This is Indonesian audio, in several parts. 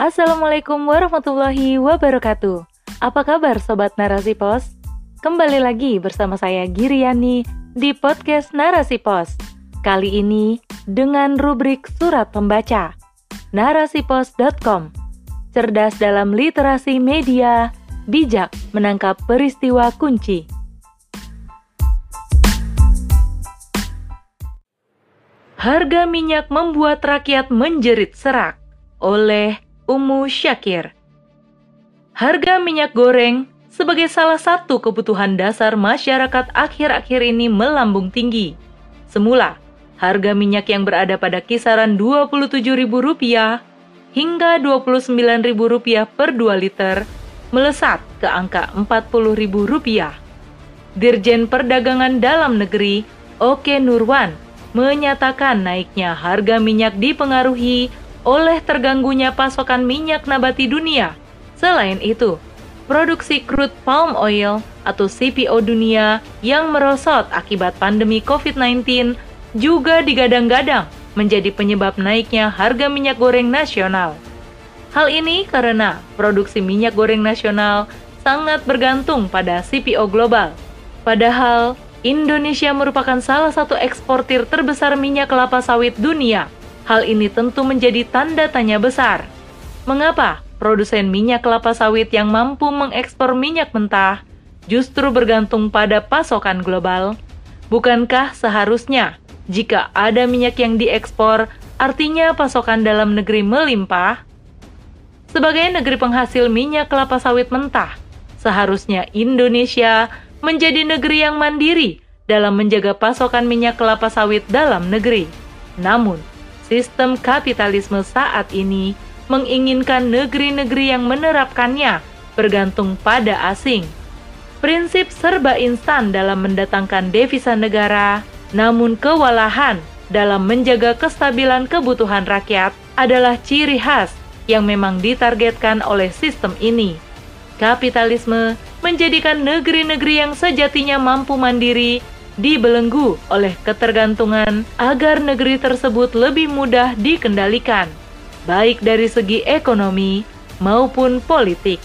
Assalamualaikum warahmatullahi wabarakatuh. Apa kabar Sobat Narasi Pos? Kembali lagi bersama saya Giriani di podcast Narasi Pos. Kali ini dengan rubrik Surat Pembaca. Narasipos.com Cerdas dalam literasi media, bijak menangkap peristiwa kunci. Harga minyak membuat rakyat menjerit serak oleh Umu Syakir. Harga minyak goreng sebagai salah satu kebutuhan dasar masyarakat akhir-akhir ini melambung tinggi. Semula, harga minyak yang berada pada kisaran Rp27.000 hingga Rp29.000 per 2 liter melesat ke angka Rp40.000. Dirjen Perdagangan Dalam Negeri, Oke Nurwan, menyatakan naiknya harga minyak dipengaruhi oleh terganggunya pasokan minyak nabati dunia. Selain itu, produksi crude palm oil atau CPO dunia yang merosot akibat pandemi COVID-19 juga digadang-gadang menjadi penyebab naiknya harga minyak goreng nasional. Hal ini karena produksi minyak goreng nasional sangat bergantung pada CPO global. Padahal, Indonesia merupakan salah satu eksportir terbesar minyak kelapa sawit dunia Hal ini tentu menjadi tanda tanya besar. Mengapa produsen minyak kelapa sawit yang mampu mengekspor minyak mentah justru bergantung pada pasokan global? Bukankah seharusnya jika ada minyak yang diekspor, artinya pasokan dalam negeri melimpah? Sebagai negeri penghasil minyak kelapa sawit mentah, seharusnya Indonesia menjadi negeri yang mandiri dalam menjaga pasokan minyak kelapa sawit dalam negeri. Namun, Sistem kapitalisme saat ini menginginkan negeri-negeri yang menerapkannya bergantung pada asing. Prinsip serba instan dalam mendatangkan devisa negara, namun kewalahan dalam menjaga kestabilan kebutuhan rakyat adalah ciri khas yang memang ditargetkan oleh sistem ini. Kapitalisme menjadikan negeri-negeri yang sejatinya mampu mandiri dibelenggu oleh ketergantungan agar negeri tersebut lebih mudah dikendalikan, baik dari segi ekonomi maupun politik.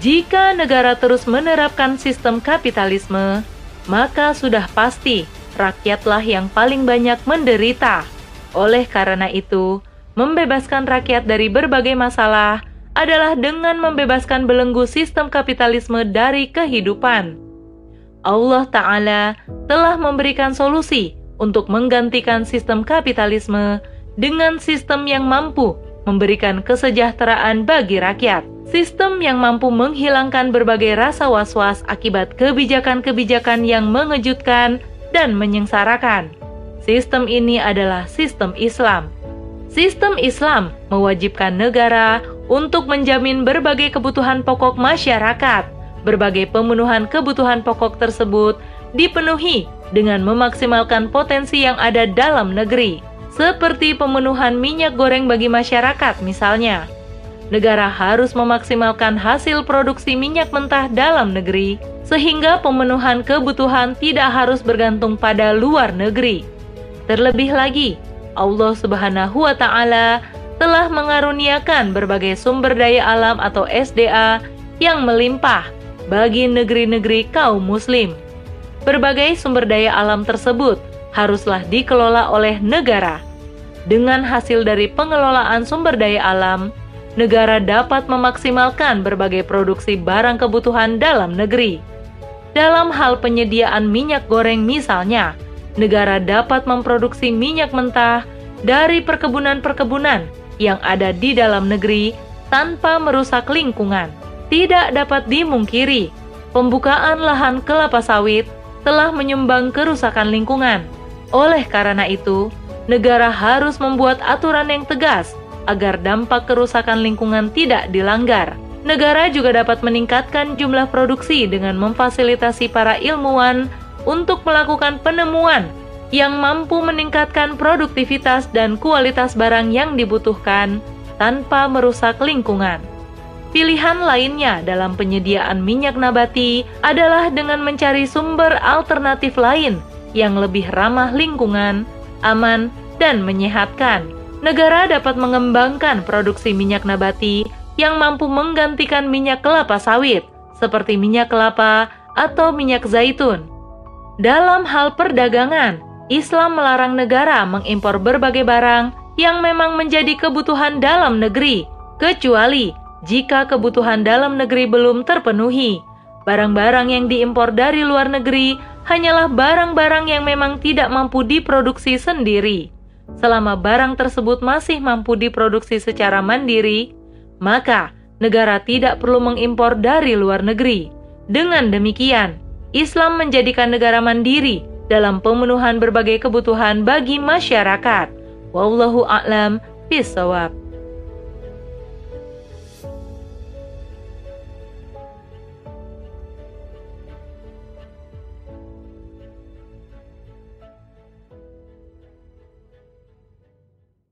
Jika negara terus menerapkan sistem kapitalisme, maka sudah pasti rakyatlah yang paling banyak menderita. Oleh karena itu, membebaskan rakyat dari berbagai masalah adalah dengan membebaskan belenggu sistem kapitalisme dari kehidupan. Allah Ta'ala telah memberikan solusi untuk menggantikan sistem kapitalisme dengan sistem yang mampu memberikan kesejahteraan bagi rakyat. Sistem yang mampu menghilangkan berbagai rasa was-was akibat kebijakan-kebijakan yang mengejutkan dan menyengsarakan. Sistem ini adalah sistem Islam. Sistem Islam mewajibkan negara untuk menjamin berbagai kebutuhan pokok masyarakat berbagai pemenuhan kebutuhan pokok tersebut dipenuhi dengan memaksimalkan potensi yang ada dalam negeri, seperti pemenuhan minyak goreng bagi masyarakat misalnya. Negara harus memaksimalkan hasil produksi minyak mentah dalam negeri, sehingga pemenuhan kebutuhan tidak harus bergantung pada luar negeri. Terlebih lagi, Allah Subhanahu wa Ta'ala telah mengaruniakan berbagai sumber daya alam atau SDA yang melimpah bagi negeri-negeri kaum Muslim. Berbagai sumber daya alam tersebut haruslah dikelola oleh negara. Dengan hasil dari pengelolaan sumber daya alam, negara dapat memaksimalkan berbagai produksi barang kebutuhan dalam negeri. Dalam hal penyediaan minyak goreng, misalnya, negara dapat memproduksi minyak mentah dari perkebunan-perkebunan yang ada di dalam negeri tanpa merusak lingkungan tidak dapat dimungkiri, pembukaan lahan kelapa sawit telah menyumbang kerusakan lingkungan. Oleh karena itu, negara harus membuat aturan yang tegas agar dampak kerusakan lingkungan tidak dilanggar. Negara juga dapat meningkatkan jumlah produksi dengan memfasilitasi para ilmuwan untuk melakukan penemuan yang mampu meningkatkan produktivitas dan kualitas barang yang dibutuhkan tanpa merusak lingkungan. Pilihan lainnya dalam penyediaan minyak nabati adalah dengan mencari sumber alternatif lain yang lebih ramah lingkungan, aman, dan menyehatkan. negara dapat mengembangkan produksi minyak nabati yang mampu menggantikan minyak kelapa sawit, seperti minyak kelapa atau minyak zaitun. Dalam hal perdagangan, Islam melarang negara mengimpor berbagai barang yang memang menjadi kebutuhan dalam negeri, kecuali jika kebutuhan dalam negeri belum terpenuhi. Barang-barang yang diimpor dari luar negeri hanyalah barang-barang yang memang tidak mampu diproduksi sendiri. Selama barang tersebut masih mampu diproduksi secara mandiri, maka negara tidak perlu mengimpor dari luar negeri. Dengan demikian, Islam menjadikan negara mandiri dalam pemenuhan berbagai kebutuhan bagi masyarakat. Wallahu a'lam bishawab.